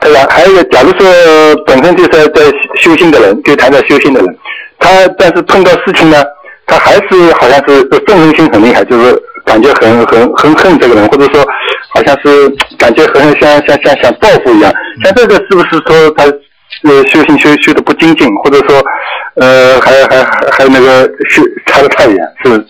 对吧？还有一个，假如说本身就是在修心的人，就谈到修心的人，他但是碰到事情呢，他还是好像是愤恨心很厉害，就是感觉很很很恨这个人，或者说好像是感觉很像像像想报复一样。像这个是不是说他呃修行修修的不精进，或者说呃还还还那个修差的太远，是不是？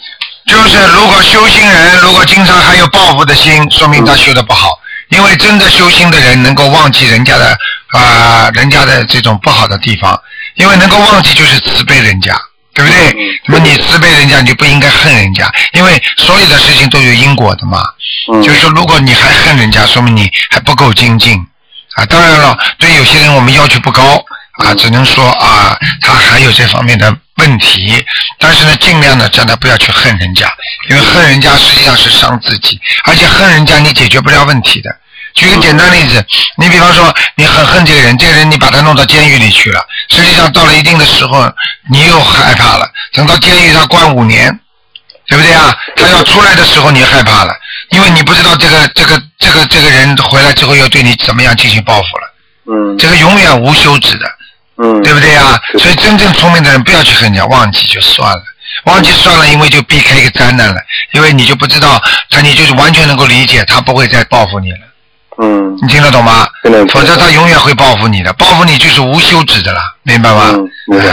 就是如果修行人如果经常还有报复的心，说明他修的不好。因为真的修心的人能够忘记人家的啊、人家的这种不好的地方，因为能够忘记就是慈悲人家，对不对？那么你慈悲人家，你就不应该恨人家，因为所有的事情都有因果的嘛。嗯就是说，如果你还恨人家，说明你还不够精进啊。当然了，对有些人我们要求不高啊，只能说啊，他还有这方面的问题。但是呢，尽量的叫他不要去恨人家，因为恨人家实际上是伤自己，而且恨人家你解决不了问题的。举个简单例子，你比方说你很恨这个人，这个人你把他弄到监狱里去了，实际上到了一定的时候，你又害怕了，等到监狱他关五年，对不对啊？他要出来的时候你害怕了，因为你不知道这个这个这个这个人回来之后要对你怎么样进行报复了，嗯。这个永远无休止的，嗯，对不对啊？所以真正聪明的人不要去恨人家，忘记就算了，忘记算了，因为就避开一个灾难了，因为你就不知道他，你就是完全能够理解他不会再报复你了，嗯你听得懂吗？听得懂否则他永远会报复你的，报复你就是无休止的了，明白吗？嗯明白